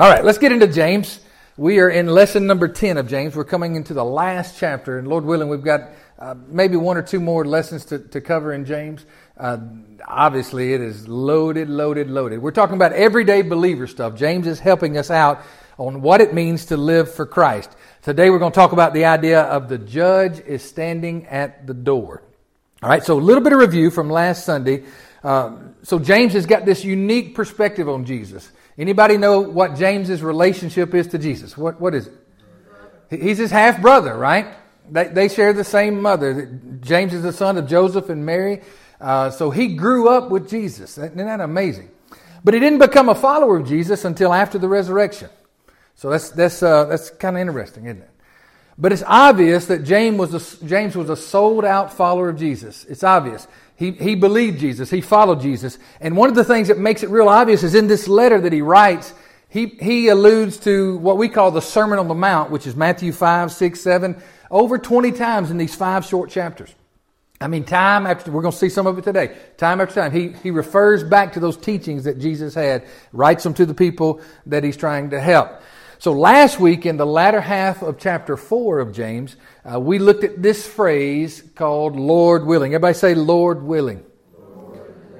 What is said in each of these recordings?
All right, let's get into James. We are in lesson number 10 of James. We're coming into the last chapter, and Lord willing, we've got uh, maybe one or two more lessons to, to cover in James. Uh, obviously, it is loaded, loaded, loaded. We're talking about everyday believer stuff. James is helping us out on what it means to live for Christ. Today, we're going to talk about the idea of the judge is standing at the door. All right, so a little bit of review from last Sunday. Uh, so James has got this unique perspective on Jesus. Anybody know what James's relationship is to Jesus? What, what is it? He's his half brother, right? They, they share the same mother. James is the son of Joseph and Mary. Uh, so he grew up with Jesus. Isn't that amazing? But he didn't become a follower of Jesus until after the resurrection. So that's, that's, uh, that's kind of interesting, isn't it? But it's obvious that James was a, James was a sold out follower of Jesus. It's obvious. He, he believed Jesus. He followed Jesus. And one of the things that makes it real obvious is in this letter that he writes, he, he alludes to what we call the Sermon on the Mount, which is Matthew 5, 6, 7, over 20 times in these five short chapters. I mean, time after, we're going to see some of it today. Time after time, he, he refers back to those teachings that Jesus had, writes them to the people that he's trying to help. So last week, in the latter half of chapter 4 of James, uh, we looked at this phrase called Lord willing. Everybody say, Lord willing.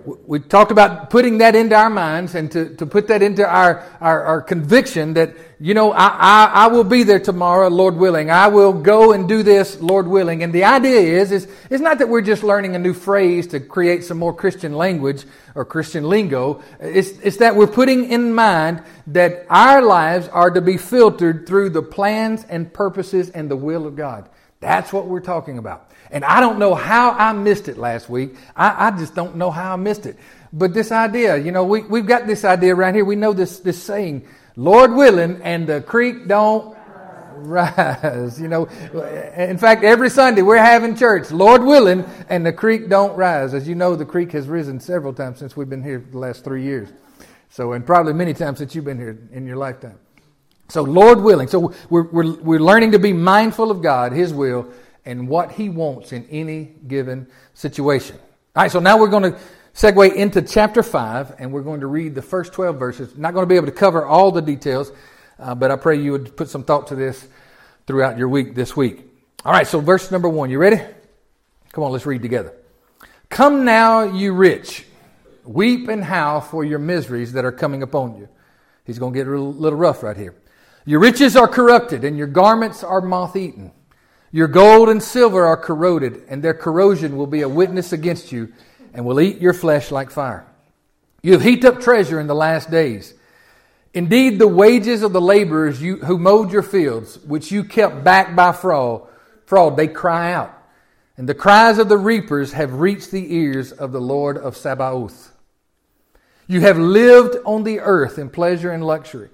We talked about putting that into our minds and to, to put that into our, our, our conviction that, you know, I, I, I, will be there tomorrow, Lord willing. I will go and do this, Lord willing. And the idea is, is, it's not that we're just learning a new phrase to create some more Christian language or Christian lingo. It's, it's that we're putting in mind that our lives are to be filtered through the plans and purposes and the will of God. That's what we're talking about. And I don't know how I missed it last week. I, I just don't know how I missed it. But this idea, you know, we, we've got this idea right here. We know this, this saying, Lord willing, and the creek don't rise. You know, in fact, every Sunday we're having church, Lord willing, and the creek don't rise. As you know, the creek has risen several times since we've been here the last three years. So, and probably many times since you've been here in your lifetime. So, Lord willing. So, we're, we're, we're learning to be mindful of God, His will, and what He wants in any given situation. All right, so now we're going to segue into chapter 5, and we're going to read the first 12 verses. Not going to be able to cover all the details, uh, but I pray you would put some thought to this throughout your week this week. All right, so verse number 1. You ready? Come on, let's read together. Come now, you rich, weep and howl for your miseries that are coming upon you. He's going to get a little rough right here. Your riches are corrupted, and your garments are moth eaten. Your gold and silver are corroded, and their corrosion will be a witness against you, and will eat your flesh like fire. You have heaped up treasure in the last days. Indeed, the wages of the laborers you, who mowed your fields, which you kept back by fraud, fraud, they cry out. And the cries of the reapers have reached the ears of the Lord of Sabaoth. You have lived on the earth in pleasure and luxury.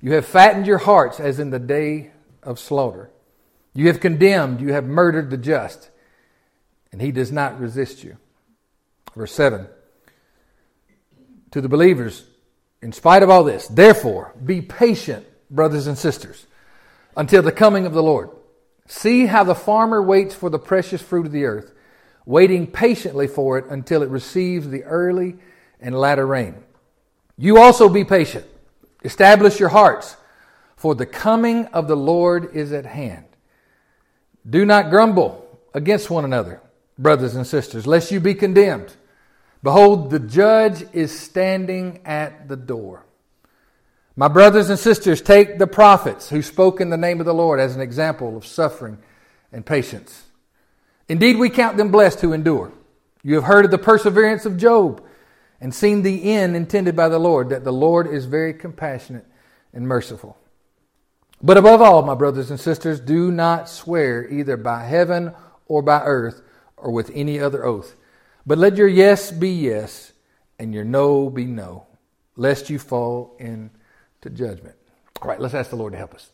You have fattened your hearts as in the day of slaughter. You have condemned, you have murdered the just, and he does not resist you. Verse 7 To the believers, in spite of all this, therefore, be patient, brothers and sisters, until the coming of the Lord. See how the farmer waits for the precious fruit of the earth, waiting patiently for it until it receives the early and latter rain. You also be patient. Establish your hearts, for the coming of the Lord is at hand. Do not grumble against one another, brothers and sisters, lest you be condemned. Behold, the judge is standing at the door. My brothers and sisters, take the prophets who spoke in the name of the Lord as an example of suffering and patience. Indeed, we count them blessed who endure. You have heard of the perseverance of Job and seen the end intended by the Lord, that the Lord is very compassionate and merciful. But above all, my brothers and sisters, do not swear either by heaven or by earth or with any other oath. But let your yes be yes and your no be no, lest you fall into judgment. All right, let's ask the Lord to help us.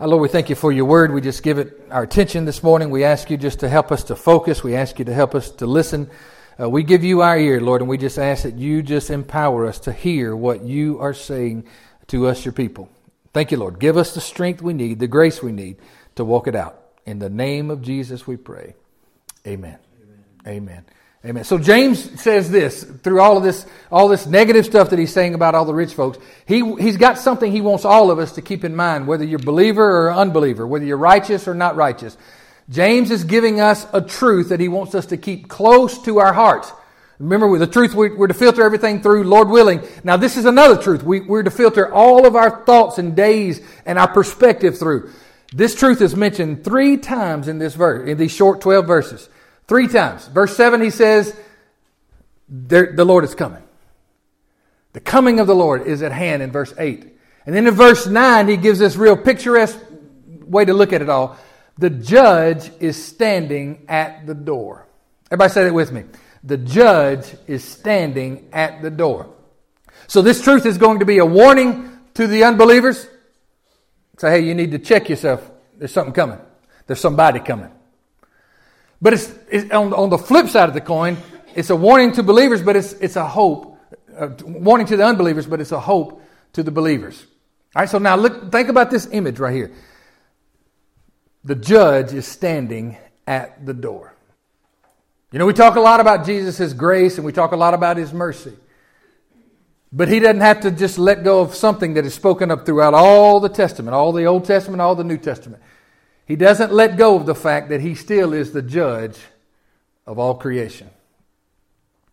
Our Lord, we thank you for your word. We just give it our attention this morning. We ask you just to help us to focus. We ask you to help us to listen. Uh, we give you our ear, Lord, and we just ask that you just empower us to hear what you are saying to us, your people. Thank you, Lord. Give us the strength we need, the grace we need to walk it out. In the name of Jesus, we pray. Amen. Amen. Amen. Amen. So James says this through all of this, all this negative stuff that he's saying about all the rich folks. He, he's got something he wants all of us to keep in mind, whether you're believer or unbeliever, whether you're righteous or not righteous. James is giving us a truth that he wants us to keep close to our hearts. Remember, with the truth we're to filter everything through, Lord willing. Now, this is another truth. We, we're to filter all of our thoughts and days and our perspective through. This truth is mentioned three times in this verse, in these short 12 verses. Three times. Verse 7, he says, The Lord is coming. The coming of the Lord is at hand in verse 8. And then in verse 9, he gives this real picturesque way to look at it all. The judge is standing at the door. Everybody say that with me. The judge is standing at the door. So this truth is going to be a warning to the unbelievers. Say, hey, you need to check yourself. There's something coming. There's somebody coming. But it's, it's on, on, the flip side of the coin, it's a warning to believers, but it's, it's a hope. Uh, warning to the unbelievers, but it's a hope to the believers. All right, so now look, think about this image right here. The judge is standing at the door. You know, we talk a lot about Jesus' grace and we talk a lot about his mercy. But he doesn't have to just let go of something that is spoken of throughout all the Testament, all the Old Testament, all the New Testament. He doesn't let go of the fact that he still is the judge of all creation.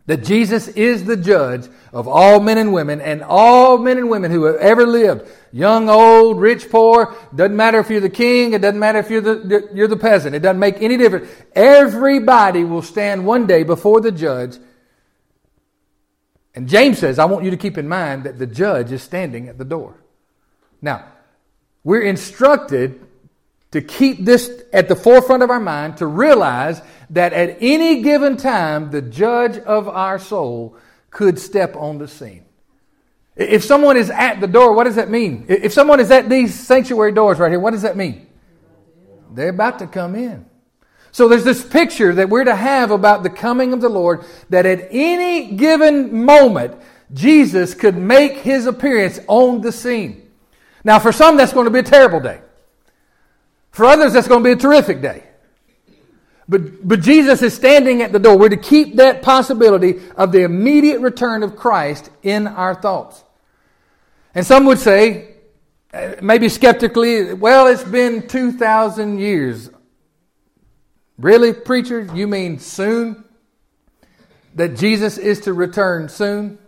That Jesus is the judge of all men and women, and all men and women who have ever lived, young, old, rich, poor, doesn't matter if you're the king, it doesn't matter if you're the, you're the peasant, it doesn't make any difference. Everybody will stand one day before the judge. And James says, I want you to keep in mind that the judge is standing at the door. Now, we're instructed to keep this at the forefront of our mind, to realize that at any given time, the judge of our soul could step on the scene. If someone is at the door, what does that mean? If someone is at these sanctuary doors right here, what does that mean? They're about to come in. So there's this picture that we're to have about the coming of the Lord that at any given moment, Jesus could make his appearance on the scene. Now, for some, that's going to be a terrible day. For others, that's going to be a terrific day. But, but Jesus is standing at the door. We're to keep that possibility of the immediate return of Christ in our thoughts. And some would say, uh, maybe skeptically, well, it's been 2,000 years. Really, preacher? You mean soon? That Jesus is to return soon?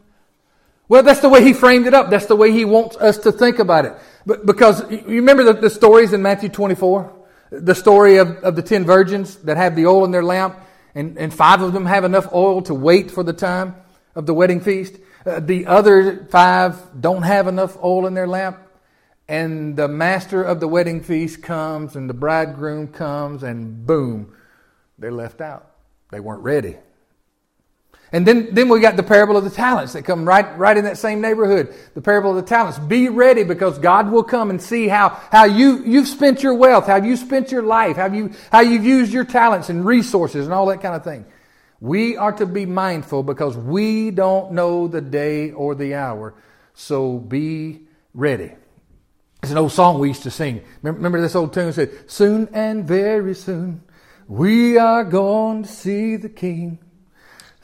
Well, that's the way he framed it up. That's the way he wants us to think about it. But because you remember the, the stories in Matthew 24? The story of, of the ten virgins that have the oil in their lamp, and, and five of them have enough oil to wait for the time of the wedding feast. Uh, the other five don't have enough oil in their lamp. And the master of the wedding feast comes, and the bridegroom comes, and boom, they're left out. They weren't ready. And then, then we got the parable of the talents that come right, right in that same neighborhood. The parable of the talents. Be ready because God will come and see how, how you, you've spent your wealth, how you spent your life, how, you, how you've used your talents and resources and all that kind of thing. We are to be mindful because we don't know the day or the hour. So be ready. It's an old song we used to sing. Remember this old tune said, Soon and very soon we are going to see the King.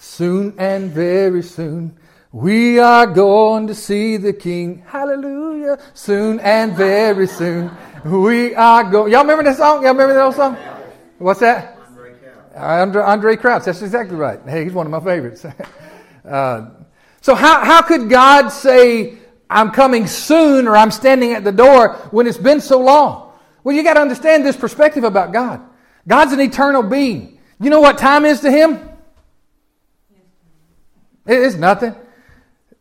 Soon and very soon, we are going to see the King. Hallelujah. Soon and very soon, we are going. Y'all remember that song? Y'all remember that old song? What's that? Andraé, Andraé Crouch. That's exactly right. Hey, he's one of my favorites. uh, so how, how could God say, I'm coming soon or I'm standing at the door when it's been so long? Well, you got to understand this perspective about God. God's an eternal being. You know what time is to him? It's nothing.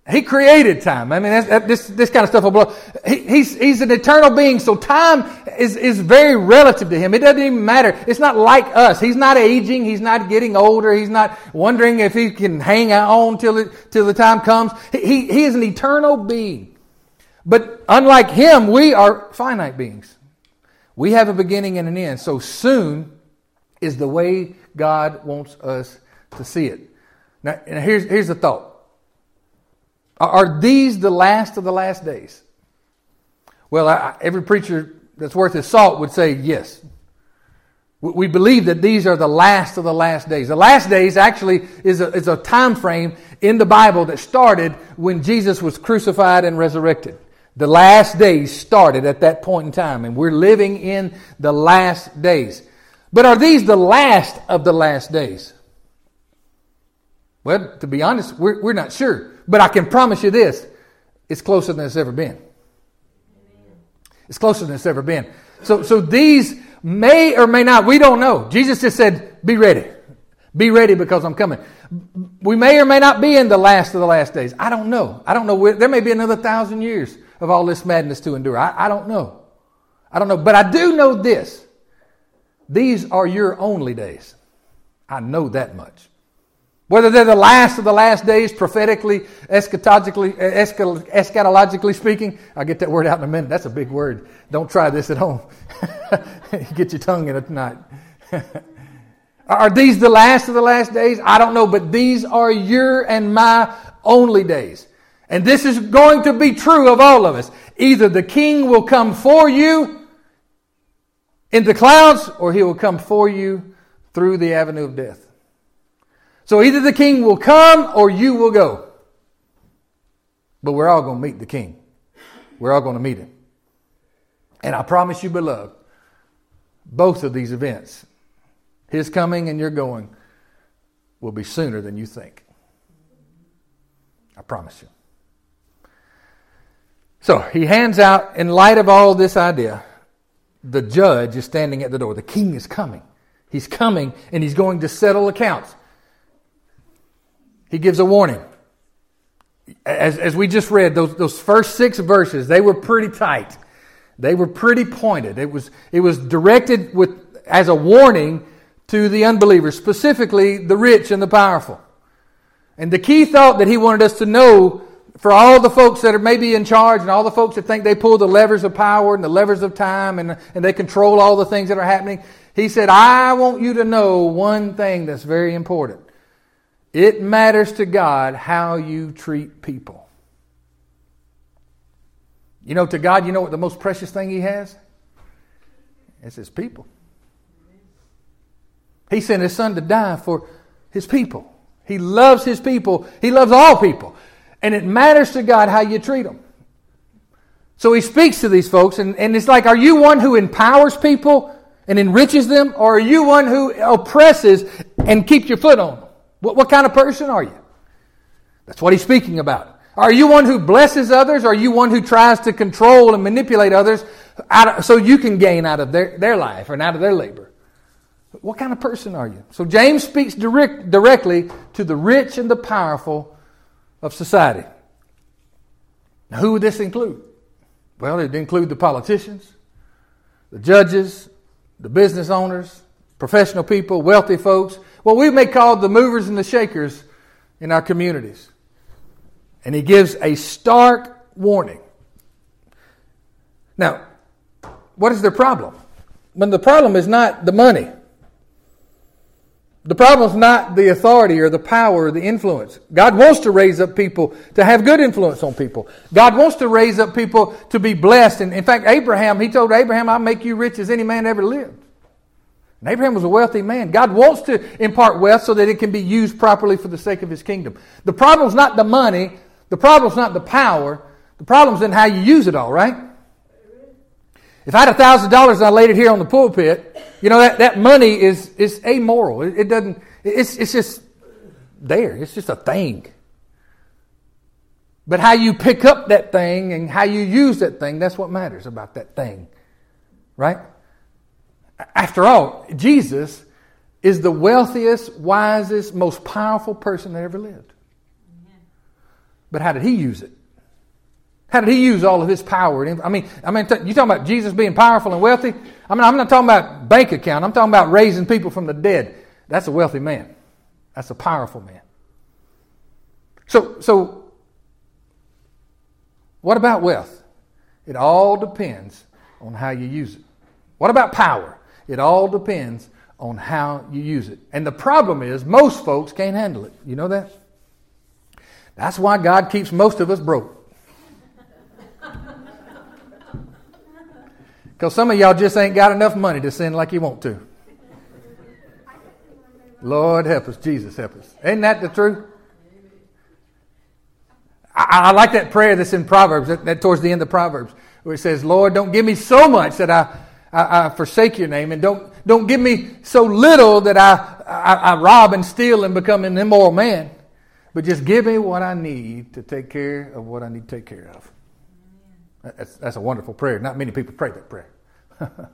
He created time. I mean, that's, that, this, this kind of stuff will blow. He, he's, he's an eternal being, so time is, is very relative to him. It doesn't even matter. It's not like us. He's not aging. He's not getting older. He's not wondering if he can hang on till, it, till the time comes. He, he is an eternal being. But unlike him, we are finite beings. We have a beginning and an end. So soon is the way God wants us to see it. Now, here's, here's the thought Are these the last of the last days? Well, I, every preacher that's worth his salt would say yes. We believe that these are the last of the last days. The last days actually is a, is a time frame in the Bible that started when Jesus was crucified and resurrected. The last days started at that point in time, and we're living in the last days. But are these the last of the last days? Well, to be honest, we're, we're not sure. But I can promise you this it's closer than it's ever been. It's closer than it's ever been. So, so these may or may not, we don't know. Jesus just said, be ready. Be ready because I'm coming. We may or may not be in the last of the last days. I don't know. I don't know. There may be another thousand years of all this madness to endure. I, I don't know. I don't know. But I do know this. These are your only days. I know that much. Whether they're the last of the last days, prophetically, eschatologically, eschatologically speaking, I'll get that word out in a minute. That's a big word. Don't try this at home. get your tongue in it tonight. are these the last of the last days? I don't know, but these are your and my only days. And this is going to be true of all of us. Either the king will come for you in the clouds, or he will come for you through the avenue of death. So either the king will come or you will go. But we're all going to meet the king. We're all going to meet him. And I promise you, beloved, both of these events, his coming and your going, will be sooner than you think. I promise you. So he hands out, in light of all this idea, the judge is standing at the door. The king is coming. He's coming and he's going to settle accounts he gives a warning. As, as we just read, those, those first six verses, they were pretty tight. They were pretty pointed. It was, it was directed with, as a warning to the unbelievers, specifically the rich and the powerful. And the key thought that he wanted us to know for all the folks that are maybe in charge and all the folks that think they pull the levers of power and the levers of time and, and they control all the things that are happening, he said, I want you to know one thing that's very important. It matters to God how you treat people. You know, to God, you know what the most precious thing He has? It's His people. He sent His Son to die for His people. He loves His people. He loves all people. And it matters to God how you treat them. So He speaks to these folks, and, and it's like, are you one who empowers people and enriches them, or are you one who oppresses and keeps your foot on them? What, what kind of person are you? That's what he's speaking about. Are you one who blesses others? Or are you one who tries to control and manipulate others of, so you can gain out of their, their life and out of their labor? What kind of person are you? So James speaks direct, directly to the rich and the powerful of society. Now, who would this include? Well, it would include the politicians, the judges, the business owners, professional people, wealthy folks, what we may call the movers and the shakers in our communities. And he gives a stark warning. Now, what is their problem? But the problem is not the money. The problem is not the authority or the power or the influence. God wants to raise up people to have good influence on people. God wants to raise up people to be blessed. And in fact, Abraham, he told Abraham, I'll make you rich as any man ever lived. And Abraham was a wealthy man. God wants to impart wealth so that it can be used properly for the sake of his kingdom. The problem's not the money, the problem's not the power, the problem's in how you use it all, right? If I had a thousand dollars and I laid it here on the pulpit, you know that, that money is is amoral. It, it doesn't it's it's just there. It's just a thing. But how you pick up that thing and how you use that thing, that's what matters about that thing. Right? After all, Jesus is the wealthiest, wisest, most powerful person that ever lived. But how did he use it? How did he use all of his power? I mean, I mean, you talking about Jesus being powerful and wealthy? I mean, I'm not talking about bank account. I'm talking about raising people from the dead. That's a wealthy man. That's a powerful man. So, so what about wealth? It all depends on how you use it. What about power? It all depends on how you use it. And the problem is, most folks can't handle it. You know that? That's why God keeps most of us broke. Because some of y'all just ain't got enough money to send like you want to. Lord help us. Jesus help us. Ain't that the truth? I, I like that prayer that's in Proverbs, that, that, towards the end of Proverbs, where it says, Lord, don't give me so much that I, I, I forsake your name, and don't, don't give me so little that I, I, I rob and steal and become an immoral man. But just give me what I need to take care of what I need to take care of. That's, that's a wonderful prayer. Not many people pray that prayer.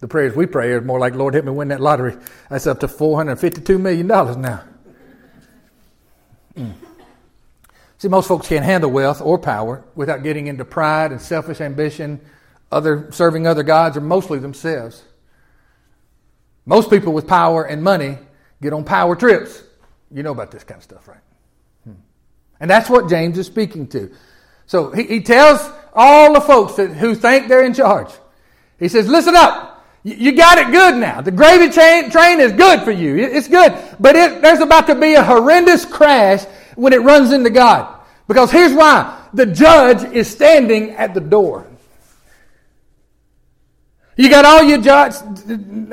the prayers we pray are more like, Lord, help me win that lottery. That's up to $452 million now. Mm. See, most folks can't handle wealth or power without getting into pride and selfish ambition, other serving other gods, or mostly themselves. Most people with power and money get on power trips. You know about this kind of stuff, right? Hmm. And that's what James is speaking to. So he, he tells all the folks that, who think they're in charge, he says, listen up. You, you got it good now. The gravy train, train is good for you. It's good. But it, there's about to be a horrendous crash when it runs into God. Because here's why. The judge is standing at the door. You got all your jots,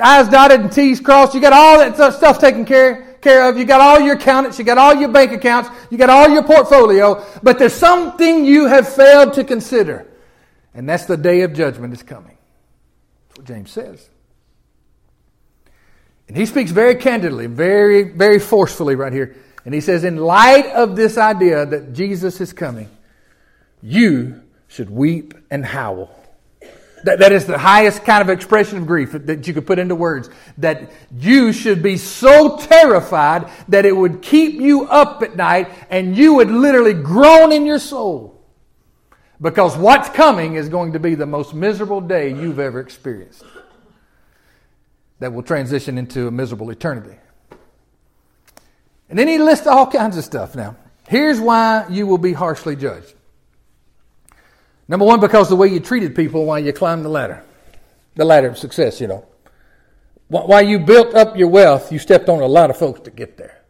I's dotted and T's crossed. You got all that stuff taken care, care of. You got all your accountants. You got all your bank accounts. You got all your portfolio. But there's something you have failed to consider. And that's the day of judgment is coming. That's what James says. And he speaks very candidly, very, very forcefully right here. And he says, in light of this idea that Jesus is coming, you should weep and howl. That, that is the highest kind of expression of grief that you could put into words. That you should be so terrified that it would keep you up at night and you would literally groan in your soul. Because what's coming is going to be the most miserable day you've ever experienced. That will transition into a miserable eternity. And then he lists all kinds of stuff now. Here's why you will be harshly judged. Number one, because the way you treated people while you climbed the ladder, the ladder of success, you know. While you built up your wealth, you stepped on a lot of folks to get there.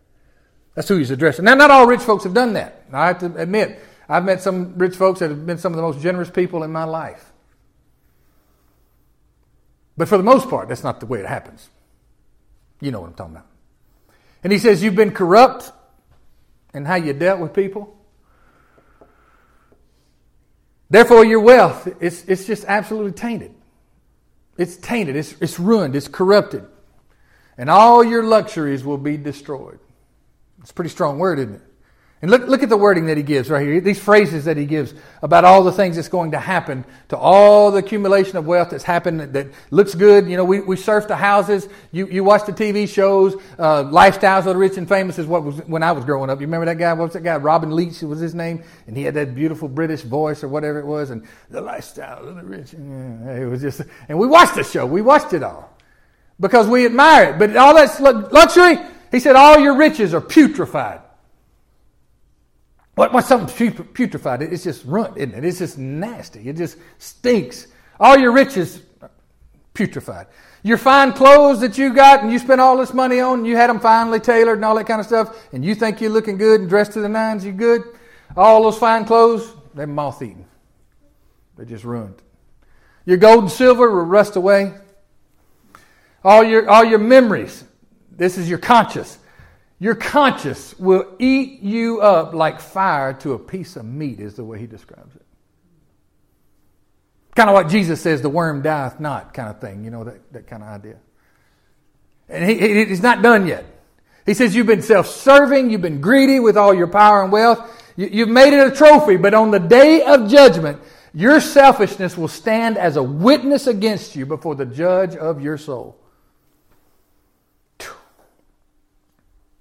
That's who he's addressing. Now, not all rich folks have done that. I have to admit, I've met some rich folks that have been some of the most generous people in my life. But for the most part, that's not the way it happens. You know what I'm talking about. And he says, You've been corrupt in how you dealt with people. Therefore, your wealth, it's, it's just absolutely tainted. It's tainted, it's, it's ruined, it's corrupted. And all your luxuries will be destroyed. It's a pretty strong word, isn't it? And look, look at the wording that he gives right here, these phrases that he gives about all the things that's going to happen to all the accumulation of wealth that's happened that, that looks good. You know, we, we surf the houses, you, you watch the TV shows, uh, Lifestyles of the Rich and Famous is what was when I was growing up. You remember that guy? What was that guy? Robin Leach was his name. And he had that beautiful British voice or whatever it was. And the lifestyle of the rich. Yeah, it was just, and we watched the show. We watched it all because we admire it. But all that luxury, he said, all your riches are putrefied. What, what's something putrefied? It's just runt, isn't it? It's just nasty. It just stinks. All your riches putrefied. Your fine clothes that you got and you spent all this money on, you had them finely tailored and all that kind of stuff, and you think you're looking good and dressed to the nines, you good. All those fine clothes, they're moth eaten. They're just ruined. Your gold and silver will rust away. All your, all your memories, this is your conscience. Your conscience will eat you up like fire to a piece of meat, is the way he describes it. Kind of what Jesus says, the worm dieth not, kind of thing, you know, that, that kind of idea. And he, he, he's not done yet. He says, You've been self serving, you've been greedy with all your power and wealth, you, you've made it a trophy, but on the day of judgment, your selfishness will stand as a witness against you before the judge of your soul.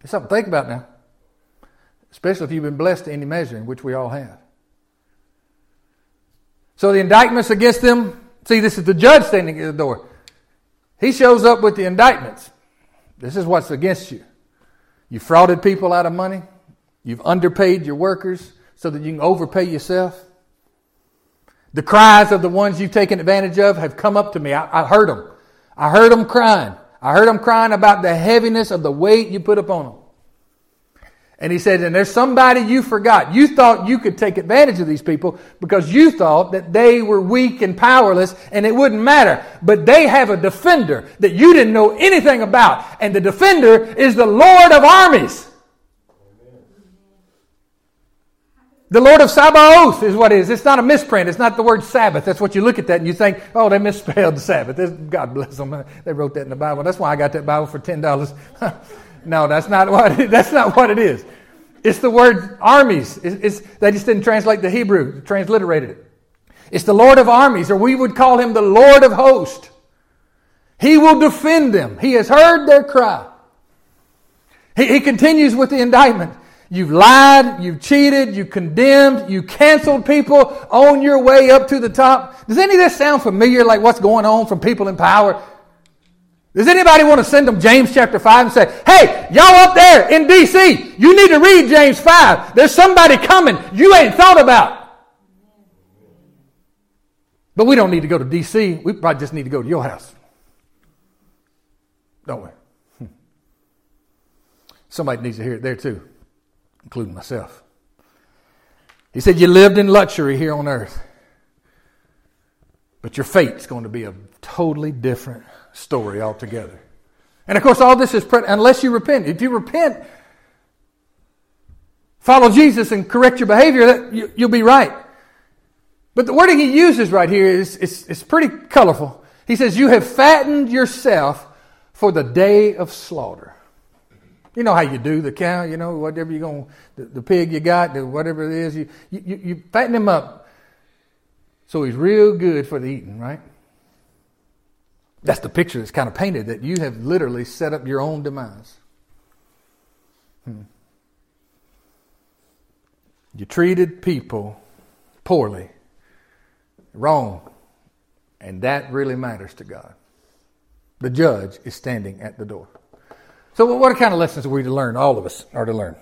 It's something to think about now. Especially if you've been blessed to any measure, which we all have. So the indictments against them, see, this is the judge standing at the door. He shows up with the indictments. This is what's against you. You frauded people out of money. You've underpaid your workers so that you can overpay yourself. The cries of the ones you've taken advantage of have come up to me. I, I heard them. I heard them crying. I heard them crying about the heaviness of the weight you put upon them. And he said, and there's somebody you forgot. You thought you could take advantage of these people because you thought that they were weak and powerless and it wouldn't matter. But they have a defender that you didn't know anything about. And the defender is the Lord of armies. The Lord of Sabaoth is what it is. It's not a misprint. It's not the word Sabbath. That's what you look at that and you think, oh, they misspelled Sabbath. God bless them. They wrote that in the Bible. That's why I got that Bible for $10. no, that's not what it, that's not what it is. It's the word armies. It's, it's, they just didn't translate the Hebrew, transliterated it. It's the Lord of armies, or we would call him the Lord of hosts. He will defend them. He has heard their cry. He, he continues with the indictment. You've lied, you've cheated, you condemned, you canceled people on your way up to the top. Does any of this sound familiar, like what's going on from people in power? Does anybody want to send them James chapter 5 and say, hey, y'all up there in D.C., you need to read James 5. There's somebody coming you ain't thought about. But we don't need to go to D.C., we probably just need to go to your house. Don't we? Hmm. Somebody needs to hear it there too including myself. He said, You lived in luxury here on earth, but your fate's going to be a totally different story altogether. And of course, all this is unless you repent. If you repent, follow Jesus and correct your behavior, that you, will be right. But the wording he uses right here is, is pretty colorful. He says, You have fattened yourself for the day of slaughter. You know how you do the cow, you know, whatever you're going, the, the pig you got, the, whatever it is, you, you, you fatten him up so he's real good for the eating, right? That's the picture that's kind of painted that you have literally set up your own demise. Hmm. You treated people poorly, wrong, and that really matters to God. The judge is standing at the door. So, what kind of lessons are we to learn? All of us are to learn.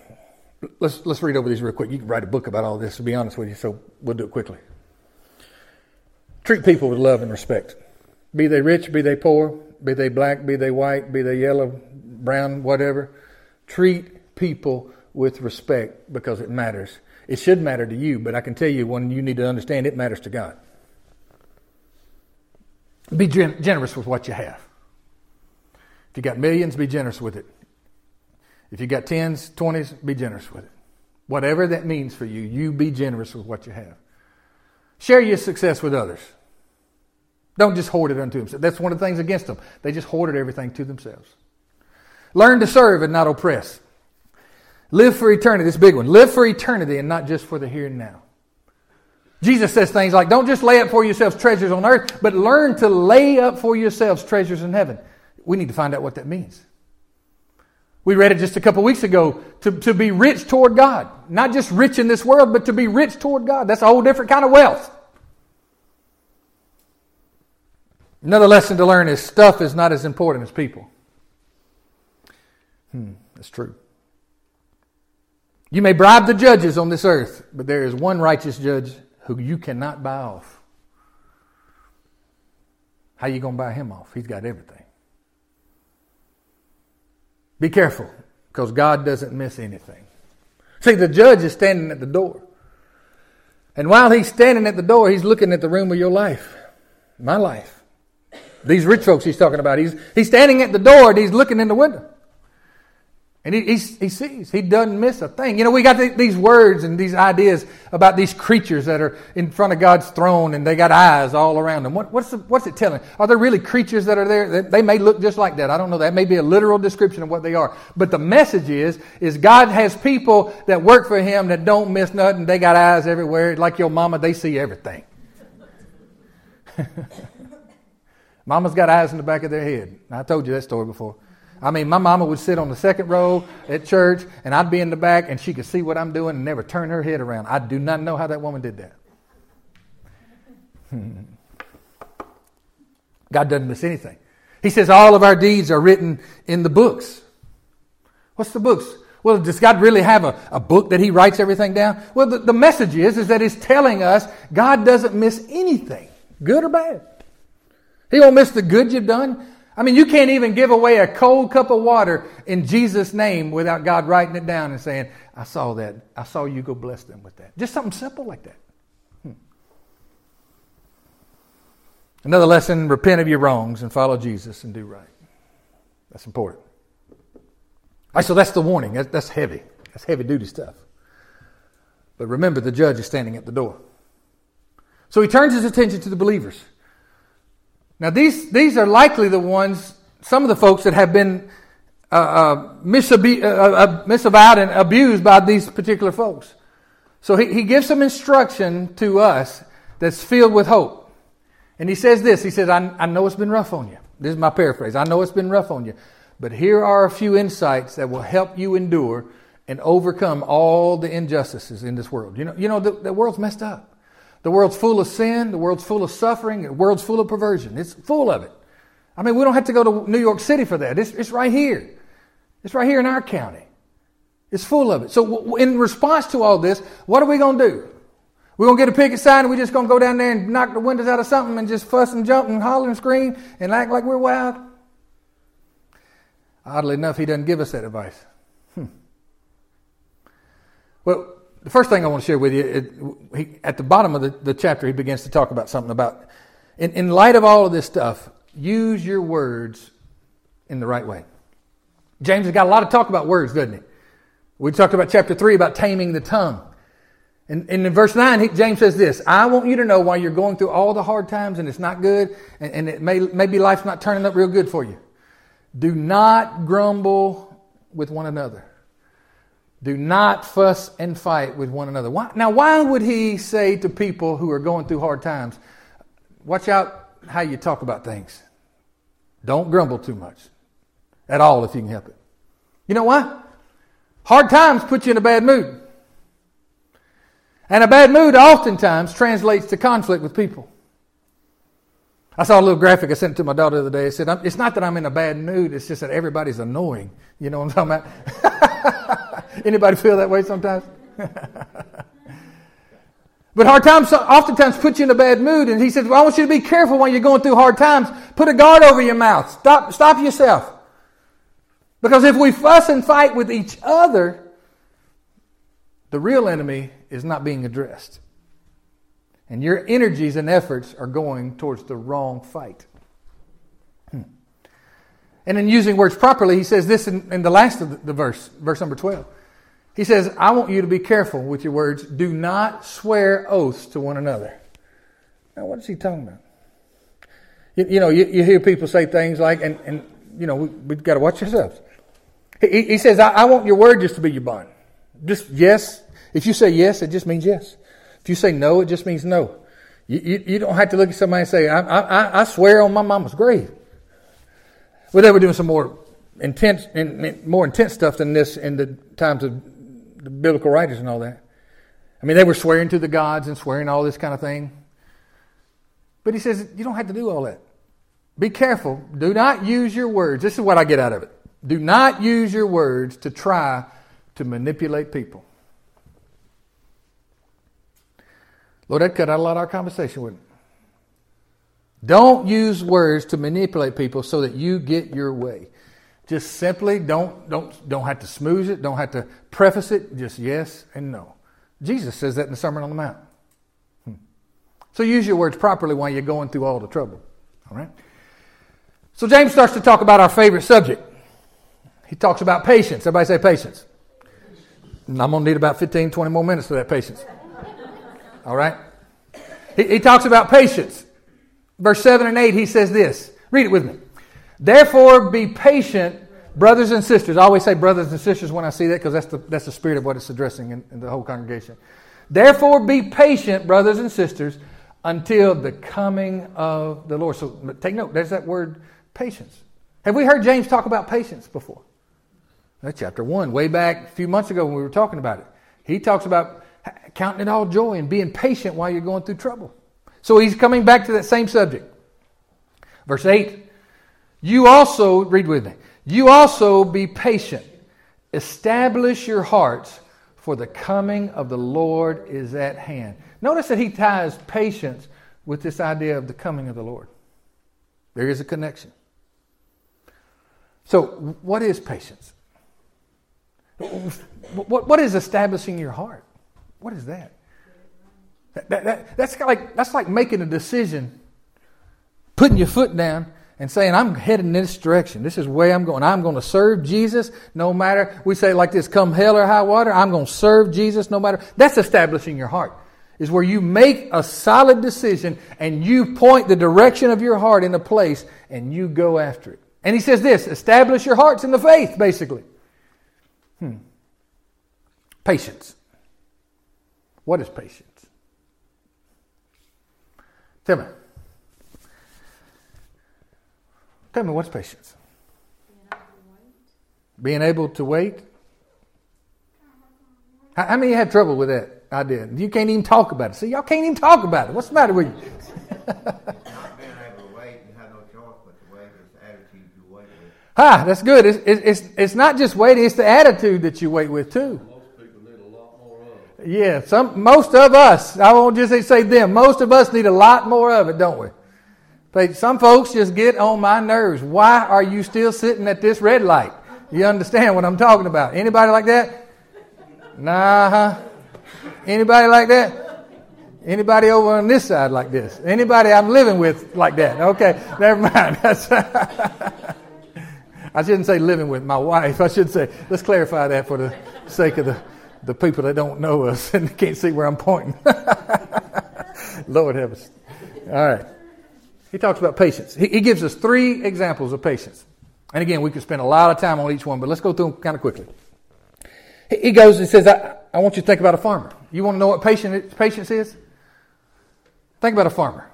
Let's, let's read over these real quick. You can write a book about all this, to be honest with you, so we'll do it quickly. Treat people with love and respect. Be they rich, be they poor, be they black, be they white, be they yellow, brown, whatever. Treat people with respect because it matters. It should matter to you, but I can tell you when you need to understand it matters to God. Be generous with what you have. If you got millions, be generous with it. If you got tens, twenties, be generous with it. Whatever that means for you, you be generous with what you have. Share your success with others. Don't just hoard it unto themselves. That's one of the things against them. They just hoarded everything to themselves. Learn to serve and not oppress. Live for eternity. This big one. Live for eternity and not just for the here and now. Jesus says things like, don't just lay up for yourselves treasures on earth, but learn to lay up for yourselves treasures in heaven. We need to find out what that means. We read it just a couple weeks ago to, to be rich toward God. Not just rich in this world, but to be rich toward God. That's a whole different kind of wealth. Another lesson to learn is stuff is not as important as people. Hmm, that's true. You may bribe the judges on this earth, but there is one righteous judge who you cannot buy off. How you going to buy him off? He's got everything. Be careful, because God doesn't miss anything. See, the judge is standing at the door. And while he's standing at the door, he's looking at the room of your life, my life. These rich folks he's talking about, he's, he's standing at the door and he's looking in the window. And he, he, he sees, he doesn't miss a thing. You know, we got the, these words and these ideas about these creatures that are in front of God's throne and they got eyes all around them. What, what's, the, what's it telling? Are there really creatures that are there? They may look just like that. I don't know. That may be a literal description of what they are. But the message is, is God has people that work for Him that don't miss nothing. They got eyes everywhere. Like your mama, they see everything. Mama's got eyes in the back of their head. I told you that story before. I mean, my mama would sit on the second row at church, and I'd be in the back, and she could see what I'm doing and never turn her head around. I do not know how that woman did that. Hmm. God doesn't miss anything. He says all of our deeds are written in the books. What's the books? Well, does God really have a, a book that He writes everything down? Well, the, the message is, is that He's telling us God doesn't miss anything, good or bad. He won't miss the good you've done. I mean, you can't even give away a cold cup of water in Jesus' name without God writing it down and saying, I saw that. I saw you go bless them with that. Just something simple like that. Hmm. Another lesson repent of your wrongs and follow Jesus and do right. That's important. All right, so that's the warning. That's heavy. That's heavy duty stuff. But remember, the judge is standing at the door. So he turns his attention to the believers. Now, these, these are likely the ones, some of the folks that have been uh, uh, misabe- uh, uh, misavowed and abused by these particular folks. So he, he gives some instruction to us that's filled with hope. And he says this He says, I, I know it's been rough on you. This is my paraphrase. I know it's been rough on you. But here are a few insights that will help you endure and overcome all the injustices in this world. You know, you know the, the world's messed up. The world's full of sin. The world's full of suffering. The world's full of perversion. It's full of it. I mean, we don't have to go to New York City for that. It's, it's right here. It's right here in our county. It's full of it. So, in response to all this, what are we going to do? We're going to get a picket sign and we're just going to go down there and knock the windows out of something and just fuss and jump and holler and scream and act like we're wild? Oddly enough, he doesn't give us that advice. Hmm. Well, the first thing I want to share with you, it, he, at the bottom of the, the chapter, he begins to talk about something about, in, in light of all of this stuff, use your words in the right way. James has got a lot of talk about words, doesn't he? We talked about chapter 3 about taming the tongue. And, and in verse 9, he, James says this I want you to know why you're going through all the hard times and it's not good, and, and it may, maybe life's not turning up real good for you. Do not grumble with one another. Do not fuss and fight with one another. Why, now, why would he say to people who are going through hard times, watch out how you talk about things? Don't grumble too much at all if you can help it. You know why? Hard times put you in a bad mood. And a bad mood oftentimes translates to conflict with people. I saw a little graphic I sent to my daughter the other day. It said, It's not that I'm in a bad mood, it's just that everybody's annoying. You know what I'm talking about? Anybody feel that way sometimes? but hard times oftentimes put you in a bad mood. And he says, Well, I want you to be careful when you're going through hard times. Put a guard over your mouth. Stop, stop yourself. Because if we fuss and fight with each other, the real enemy is not being addressed. And your energies and efforts are going towards the wrong fight. Hmm. And in using words properly, he says this in, in the last of the, the verse, verse number 12. He says, I want you to be careful with your words. Do not swear oaths to one another. Now, what is he talking about? You, you know, you, you, hear people say things like, and, and you know, we, have got to watch ourselves. He, he says, I, I, want your word just to be your bond. Just yes. If you say yes, it just means yes. If you say no, it just means no. You, you, you don't have to look at somebody and say, I, I, I swear on my mama's grave. Well, they were doing some more intense, more intense stuff than this in the times of the biblical writers and all that. I mean, they were swearing to the gods and swearing all this kind of thing. But he says, you don't have to do all that. Be careful. Do not use your words. This is what I get out of it. Do not use your words to try to manipulate people. Lord, that cut out a lot of our conversation, wouldn't it? Don't use words to manipulate people so that you get your way. Just simply don't, don't, don't have to smooth it, don't have to preface it, just yes and no. Jesus says that in the Sermon on the Mount. Hmm. So use your words properly while you're going through all the trouble. All right? So James starts to talk about our favorite subject. He talks about patience. Everybody say patience. And I'm going to need about 15, 20 more minutes for that patience. All right? He, he talks about patience. Verse 7 and 8, he says this. Read it with me. Therefore, be patient, brothers and sisters. I always say brothers and sisters when I see that because that's the, that's the spirit of what it's addressing in, in the whole congregation. Therefore, be patient, brothers and sisters, until the coming of the Lord. So take note, there's that word patience. Have we heard James talk about patience before? That's chapter 1, way back a few months ago when we were talking about it. He talks about counting it all joy and being patient while you're going through trouble. So he's coming back to that same subject. Verse 8 you also, read with me, you also be patient. Establish your hearts, for the coming of the Lord is at hand. Notice that he ties patience with this idea of the coming of the Lord. There is a connection. So, what is patience? What, what is establishing your heart? What is that? that, that, that that's, like, that's like making a decision, putting your foot down, and saying, I'm heading in this direction. This is where I'm going. I'm going to serve Jesus no matter, we say like this, come hell or high water, I'm going to serve Jesus no matter. That's establishing your heart. Is where you make a solid decision and you point the direction of your heart in a place and you go after it. And he says this establish your hearts in the faith, basically. Hmm. Patience. What is patience? Tell me. Tell me, what's patience? Being able to wait. How, how many had trouble with that idea? You can't even talk about it. See, y'all can't even talk about it. What's the matter with you? Not being able to wait, you have no choice but to wait. It's the attitude you wait with. Ah, that's good. It's, it's, it's not just waiting, it's the attitude that you wait with, too. Most people need a lot more of it. Yeah, some, most of us, I won't just say them, most of us need a lot more of it, don't we? But some folks just get on my nerves. Why are you still sitting at this red light? You understand what I'm talking about? Anybody like that? Nah. Anybody like that? Anybody over on this side like this? Anybody I'm living with like that? Okay, never mind. That's I shouldn't say living with my wife. I should say, let's clarify that for the sake of the, the people that don't know us and can't see where I'm pointing. Lord have us. All right. He talks about patience. He, he gives us three examples of patience. And again, we could spend a lot of time on each one, but let's go through them kind of quickly. He, he goes and says, I, I want you to think about a farmer. You want to know what patience, patience is? Think about a farmer.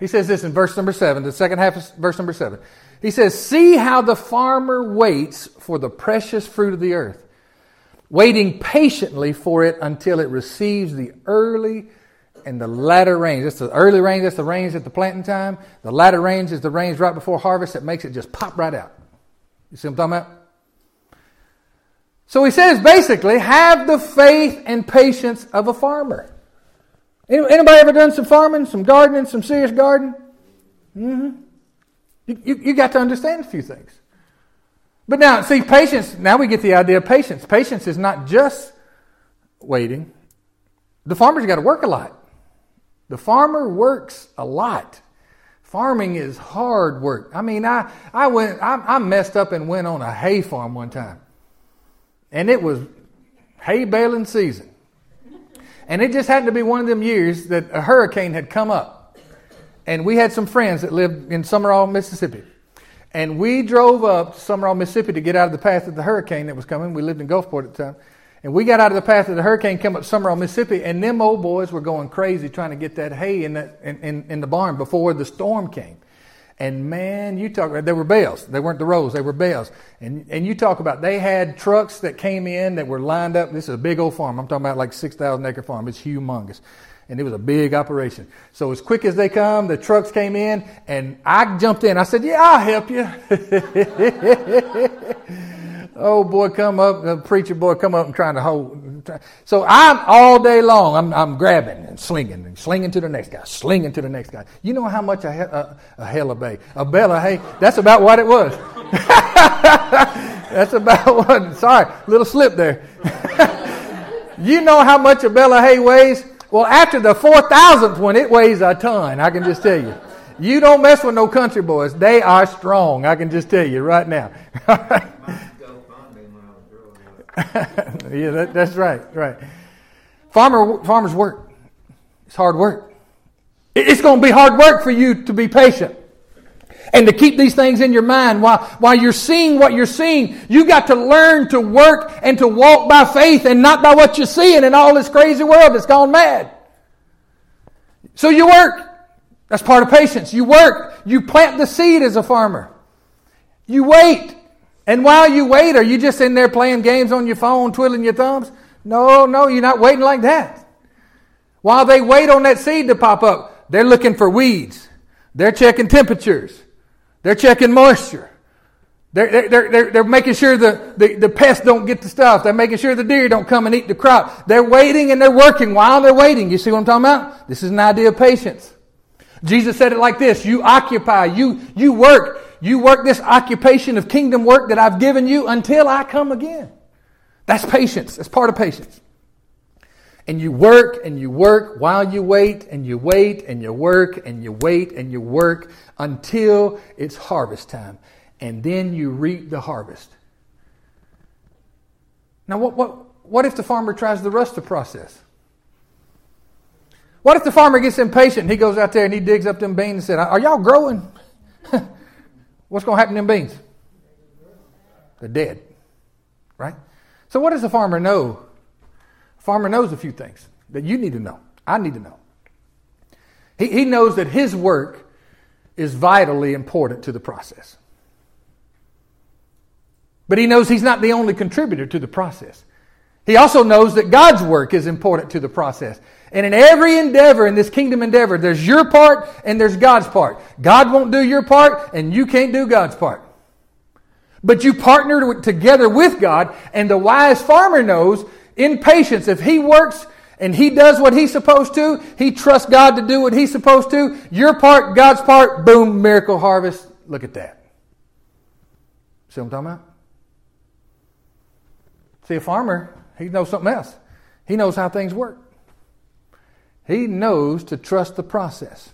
He says this in verse number seven, the second half of verse number seven. He says, See how the farmer waits for the precious fruit of the earth, waiting patiently for it until it receives the early and the latter rains. That's the early rains, that's the rains at the planting time. The latter rains is the rains right before harvest that makes it just pop right out. You see what I'm talking about? So he says basically, have the faith and patience of a farmer. Anybody ever done some farming, some gardening, some serious gardening? Mm-hmm. You, you, you got to understand a few things. But now, see, patience, now we get the idea of patience. Patience is not just waiting. The farmer's got to work a lot. The farmer works a lot. Farming is hard work. I mean, I, I went, I, I messed up and went on a hay farm one time. And it was hay baling season. And it just happened to be one of them years that a hurricane had come up. And we had some friends that lived in Sumrall, Mississippi. And we drove up to Sumrall, Mississippi to get out of the path of the hurricane that was coming. We lived in Gulfport at the time. And we got out of the path of the hurricane, come up somewhere on Mississippi, and them old boys were going crazy trying to get that hay in, in, in, in the barn before the storm came. And man, you talk about, they were bales. They weren't the rows, they were bales. And, and you talk about, they had trucks that came in that were lined up. This is a big old farm. I'm talking about like 6,000 acre farm. It's humongous. And it was a big operation. So as quick as they come, the trucks came in and I jumped in. I said, yeah, I'll help you. Oh boy, come up, the preacher boy, come up and trying to hold. So I'm all day long, I'm, I'm grabbing and slinging and slinging to the next guy, slinging to the next guy. You know how much a, a, a hell of a, a of hay, that's about what it was. that's about what, sorry, little slip there. you know how much a of hay weighs? Well, after the 4,000th one, it weighs a ton, I can just tell you. You don't mess with no country boys. They are strong, I can just tell you right now. yeah, that, that's right, right. Farmer, farmers work. It's hard work. It's going to be hard work for you to be patient and to keep these things in your mind while, while you're seeing what you're seeing. You got to learn to work and to walk by faith and not by what you're seeing in all this crazy world that's gone mad. So you work. That's part of patience. You work. You plant the seed as a farmer. You wait. And while you wait, are you just in there playing games on your phone, twiddling your thumbs? No, no, you're not waiting like that. While they wait on that seed to pop up, they're looking for weeds. They're checking temperatures. They're checking moisture. They're, they're, they're, they're making sure the, the, the pests don't get the stuff. They're making sure the deer don't come and eat the crop. They're waiting and they're working while they're waiting. You see what I'm talking about? This is an idea of patience. Jesus said it like this You occupy, you, you work, You work this occupation of kingdom work that I've given you until I come again. That's patience. That's part of patience. And you work and you work while you wait and you wait and you work and you wait and you work until it's harvest time. And then you reap the harvest. Now, what, what, what if the farmer tries to rush the process? What if the farmer gets impatient he goes out there and he digs up them beans and said, Are y'all growing? What's going to happen to them beans? They're dead. Right? So, what does the farmer know? The farmer knows a few things that you need to know. I need to know. He, he knows that his work is vitally important to the process. But he knows he's not the only contributor to the process. He also knows that God's work is important to the process. And in every endeavor, in this kingdom endeavor, there's your part and there's God's part. God won't do your part and you can't do God's part. But you partner together with God, and the wise farmer knows in patience, if he works and he does what he's supposed to, he trusts God to do what he's supposed to, your part, God's part, boom, miracle harvest. Look at that. See what I'm talking about? See, a farmer, he knows something else. He knows how things work. He knows to trust the process.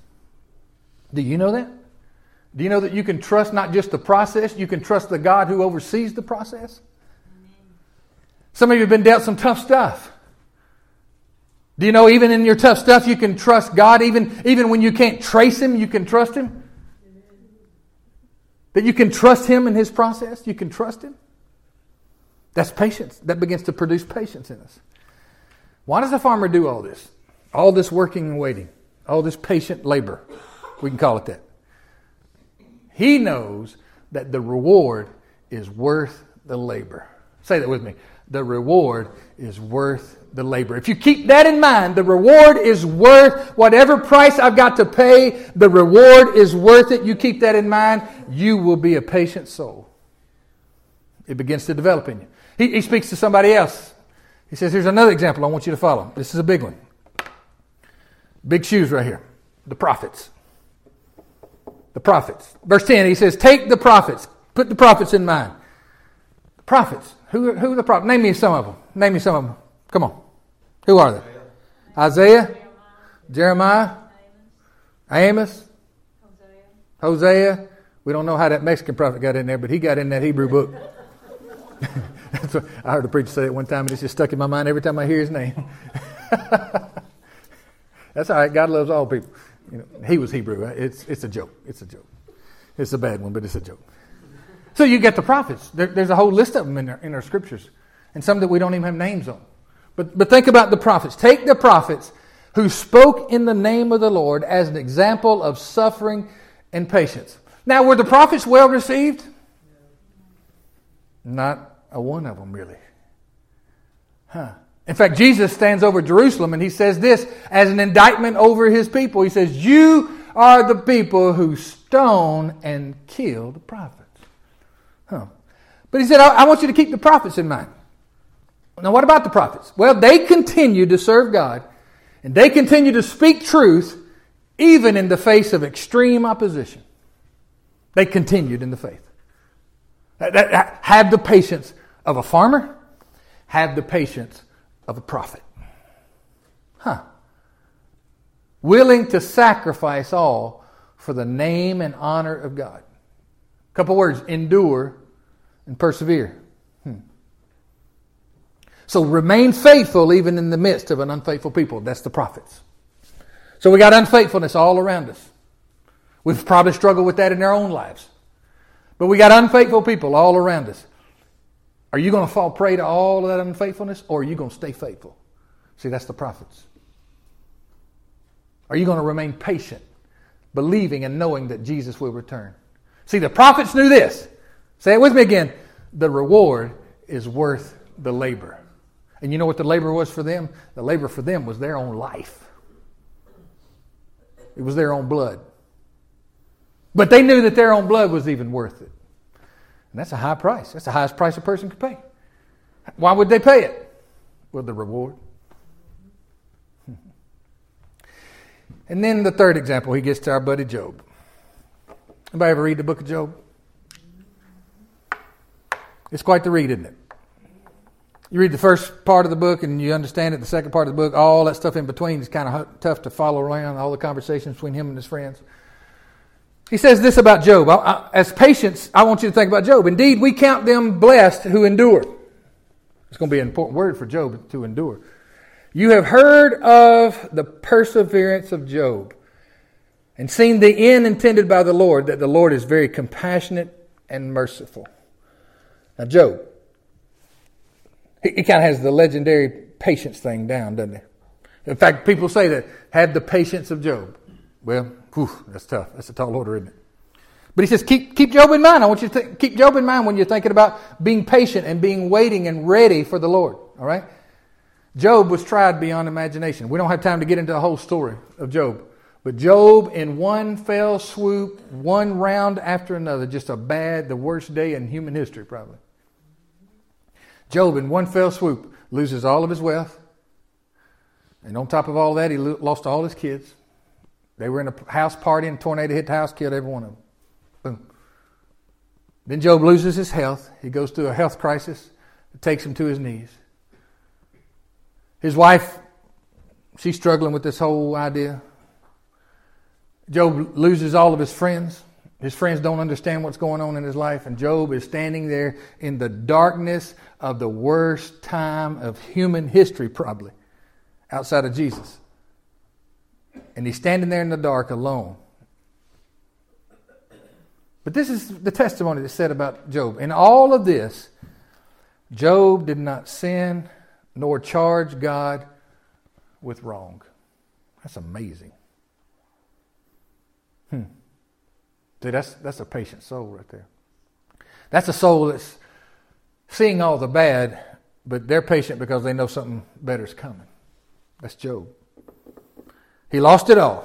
Do you know that? Do you know that you can trust not just the process, you can trust the God who oversees the process? Some of you have been dealt some tough stuff. Do you know even in your tough stuff you can trust God? Even, even when you can't trace Him, you can trust Him? That you can trust Him in His process? You can trust Him? That's patience. That begins to produce patience in us. Why does a farmer do all this? All this working and waiting, all this patient labor. We can call it that. He knows that the reward is worth the labor. Say that with me. The reward is worth the labor. If you keep that in mind, the reward is worth whatever price I've got to pay, the reward is worth it. You keep that in mind, you will be a patient soul. It begins to develop in you. He, he speaks to somebody else. He says, Here's another example I want you to follow. This is a big one. Big shoes right here. The prophets. The prophets. Verse 10, he says, Take the prophets. Put the prophets in mind. The prophets. Who, who are the prophets? Name me some of them. Name me some of them. Come on. Who are they? Isaiah, Jeremiah, Amos, Hosea. We don't know how that Mexican prophet got in there, but he got in that Hebrew book. I heard a preacher say it one time, and it's just stuck in my mind every time I hear his name. That's all right. God loves all people. You know, he was Hebrew. It's, it's a joke. It's a joke. It's a bad one, but it's a joke. So you get the prophets. There, there's a whole list of them in our, in our scriptures, and some that we don't even have names on. But, but think about the prophets. Take the prophets who spoke in the name of the Lord as an example of suffering and patience. Now, were the prophets well received? Not a one of them, really. Huh. In fact, Jesus stands over Jerusalem and he says this as an indictment over his people. He says, You are the people who stone and kill the prophets. Huh. But he said, I, I want you to keep the prophets in mind. Now, what about the prophets? Well, they continued to serve God and they continued to speak truth even in the face of extreme opposition. They continued in the faith. Have the patience of a farmer, have the patience of a prophet. Huh. Willing to sacrifice all for the name and honor of God. A couple words endure and persevere. Hmm. So remain faithful even in the midst of an unfaithful people. That's the prophets. So we got unfaithfulness all around us. We've probably struggled with that in our own lives. But we got unfaithful people all around us. Are you going to fall prey to all of that unfaithfulness or are you going to stay faithful? See, that's the prophets. Are you going to remain patient, believing and knowing that Jesus will return? See, the prophets knew this. Say it with me again. The reward is worth the labor. And you know what the labor was for them? The labor for them was their own life, it was their own blood. But they knew that their own blood was even worth it. And that's a high price. That's the highest price a person could pay. Why would they pay it? Well, the reward. And then the third example, he gets to our buddy Job. Anybody ever read the book of Job? It's quite the read, isn't it? You read the first part of the book and you understand it. The second part of the book, all that stuff in between is kind of tough to follow around, all the conversations between him and his friends. He says this about Job. I, I, as patients, I want you to think about Job. Indeed, we count them blessed who endure. It's going to be an important word for Job to endure. You have heard of the perseverance of Job and seen the end intended by the Lord, that the Lord is very compassionate and merciful. Now, Job, he, he kind of has the legendary patience thing down, doesn't he? In fact, people say that, have the patience of Job. Well, whew, that's tough. That's a tall order, isn't it? But he says, keep, keep Job in mind. I want you to th- keep Job in mind when you're thinking about being patient and being waiting and ready for the Lord. All right? Job was tried beyond imagination. We don't have time to get into the whole story of Job. But Job, in one fell swoop, one round after another, just a bad, the worst day in human history, probably. Job, in one fell swoop, loses all of his wealth. And on top of all that, he lost all his kids. They were in a house party, and a tornado hit the house, killed every one of them. Boom. Then Job loses his health. He goes through a health crisis. It takes him to his knees. His wife, she's struggling with this whole idea. Job loses all of his friends. His friends don't understand what's going on in his life, and Job is standing there in the darkness of the worst time of human history, probably, outside of Jesus. And he's standing there in the dark alone. But this is the testimony that's said about Job. In all of this, Job did not sin nor charge God with wrong. That's amazing. Hmm. See, that's, that's a patient soul right there. That's a soul that's seeing all the bad, but they're patient because they know something better is coming. That's Job. He lost it all.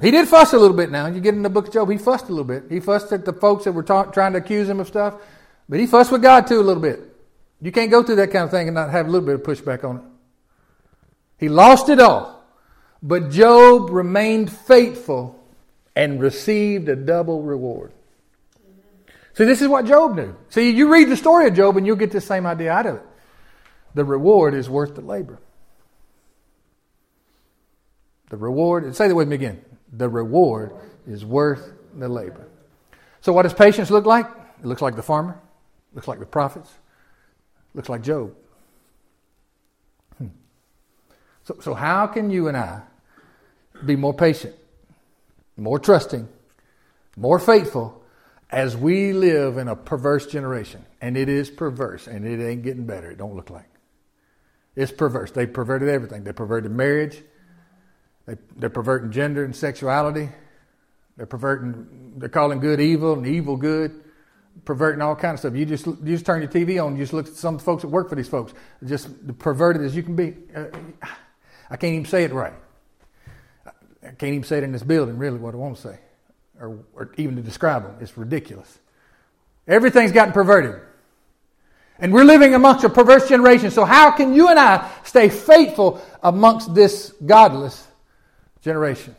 He did fuss a little bit now. You get in the book of Job, he fussed a little bit. He fussed at the folks that were ta- trying to accuse him of stuff, but he fussed with God too a little bit. You can't go through that kind of thing and not have a little bit of pushback on it. He lost it all, but Job remained faithful and received a double reward. See, this is what Job knew. See, you read the story of Job and you'll get the same idea out of it. The reward is worth the labor. The reward, say that with me again. The reward is worth the labor. So, what does patience look like? It looks like the farmer, looks like the prophets, looks like Job. Hmm. So, so, how can you and I be more patient? more trusting, more faithful as we live in a perverse generation. And it is perverse, and it ain't getting better. It don't look like. It's perverse. They perverted everything. They perverted marriage. They, they're perverting gender and sexuality. They're perverting, they're calling good evil and evil good, perverting all kinds of stuff. You just, you just turn your TV on, you just look at some folks that work for these folks, just perverted as you can be. Uh, I can't even say it right. I can't even say it in this building, really, what I want to say, or, or even to describe them. It's ridiculous. Everything's gotten perverted. And we're living amongst a perverse generation. So, how can you and I stay faithful amongst this godless generation?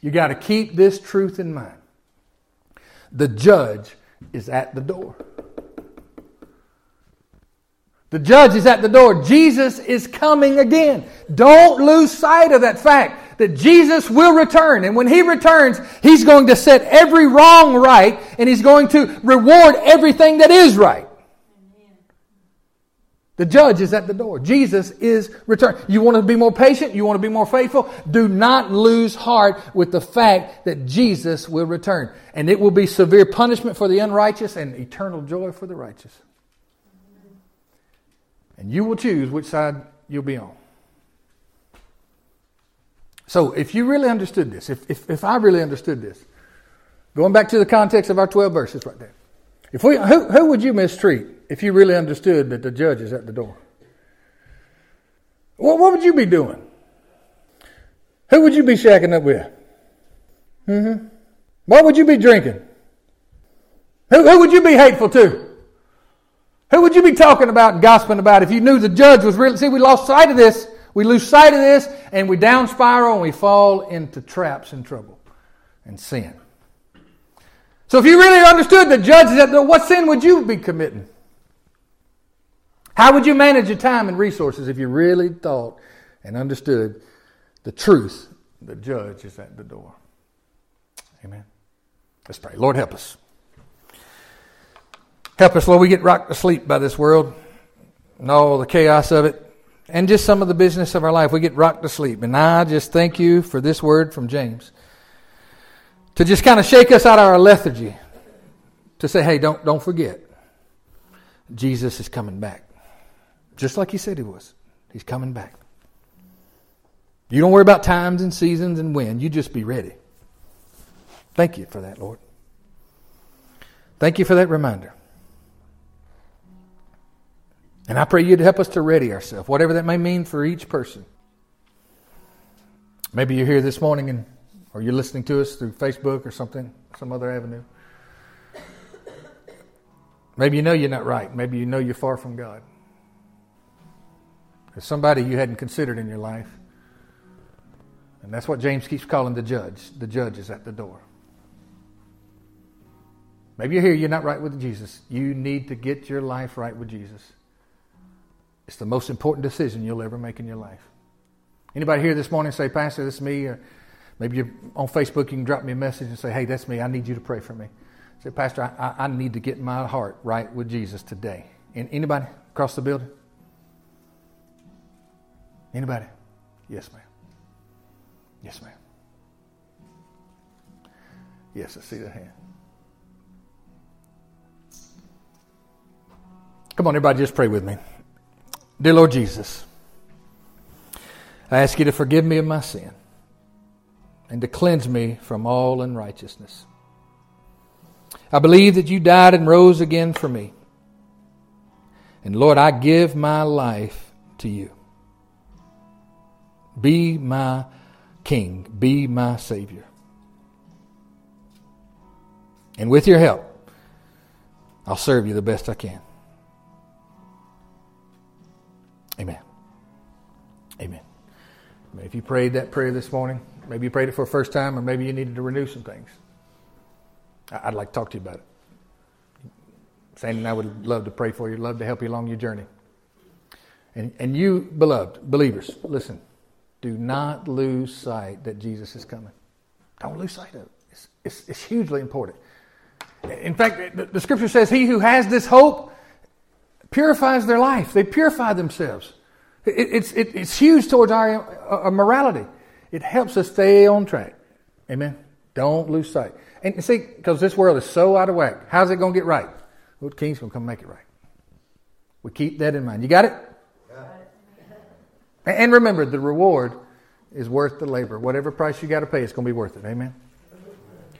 You got to keep this truth in mind. The judge is at the door. The judge is at the door. Jesus is coming again. Don't lose sight of that fact that Jesus will return. And when he returns, he's going to set every wrong right and he's going to reward everything that is right. The judge is at the door. Jesus is returned. You want to be more patient? You want to be more faithful? Do not lose heart with the fact that Jesus will return. And it will be severe punishment for the unrighteous and eternal joy for the righteous. And you will choose which side you'll be on. So if you really understood this, if, if, if I really understood this, going back to the context of our 12 verses right there, if we, who, who would you mistreat if you really understood that the judge is at the door? What, what would you be doing? Who would you be shacking up with? Mm-hmm. What would you be drinking? Who, who would you be hateful to? Who would you be talking about and gossiping about if you knew the judge was really? See, we lost sight of this we lose sight of this and we down spiral and we fall into traps and trouble and sin. So if you really understood the judge, is at the door, what sin would you be committing? How would you manage your time and resources if you really thought and understood the truth? The judge is at the door. Amen. Let's pray. Lord, help us. Help us, Lord. We get rocked to sleep by this world and all the chaos of it and just some of the business of our life. We get rocked to sleep. And I just thank you for this word from James to just kind of shake us out of our lethargy to say, hey, don't, don't forget, Jesus is coming back. Just like he said he was. He's coming back. You don't worry about times and seasons and when. You just be ready. Thank you for that, Lord. Thank you for that reminder. And I pray you to help us to ready ourselves, whatever that may mean for each person. Maybe you're here this morning and or you're listening to us through Facebook or something, some other avenue. Maybe you know you're not right. Maybe you know you're far from God. There's somebody you hadn't considered in your life. And that's what James keeps calling the judge. The judge is at the door. Maybe you're here, you're not right with Jesus. You need to get your life right with Jesus. It's the most important decision you'll ever make in your life. Anybody here this morning say, Pastor, this is me? Or maybe you're on Facebook, you can drop me a message and say, hey, that's me. I need you to pray for me. Say, Pastor, I, I need to get my heart right with Jesus today. And anybody across the building? Anybody? Yes, ma'am. Yes, ma'am. Yes, I see that hand. Come on, everybody, just pray with me. Dear Lord Jesus, I ask you to forgive me of my sin and to cleanse me from all unrighteousness. I believe that you died and rose again for me. And Lord, I give my life to you. Be my King, be my Savior. And with your help, I'll serve you the best I can. Amen. Amen. If you prayed that prayer this morning, maybe you prayed it for the first time, or maybe you needed to renew some things. I'd like to talk to you about it. Sandy and I would love to pray for you, love to help you along your journey. And, and you, beloved, believers, listen, do not lose sight that Jesus is coming. Don't lose sight of it. It's, it's, it's hugely important. In fact, the, the scripture says, He who has this hope purifies their life. They purify themselves. It, it's, it, it's huge towards our uh, morality. It helps us stay on track. Amen. Don't lose sight. And see, because this world is so out of whack, how's it going to get right? Well, the King's going to come make it right. We keep that in mind. You got it? And remember, the reward is worth the labor. Whatever price you got to pay, it's going to be worth it. Amen.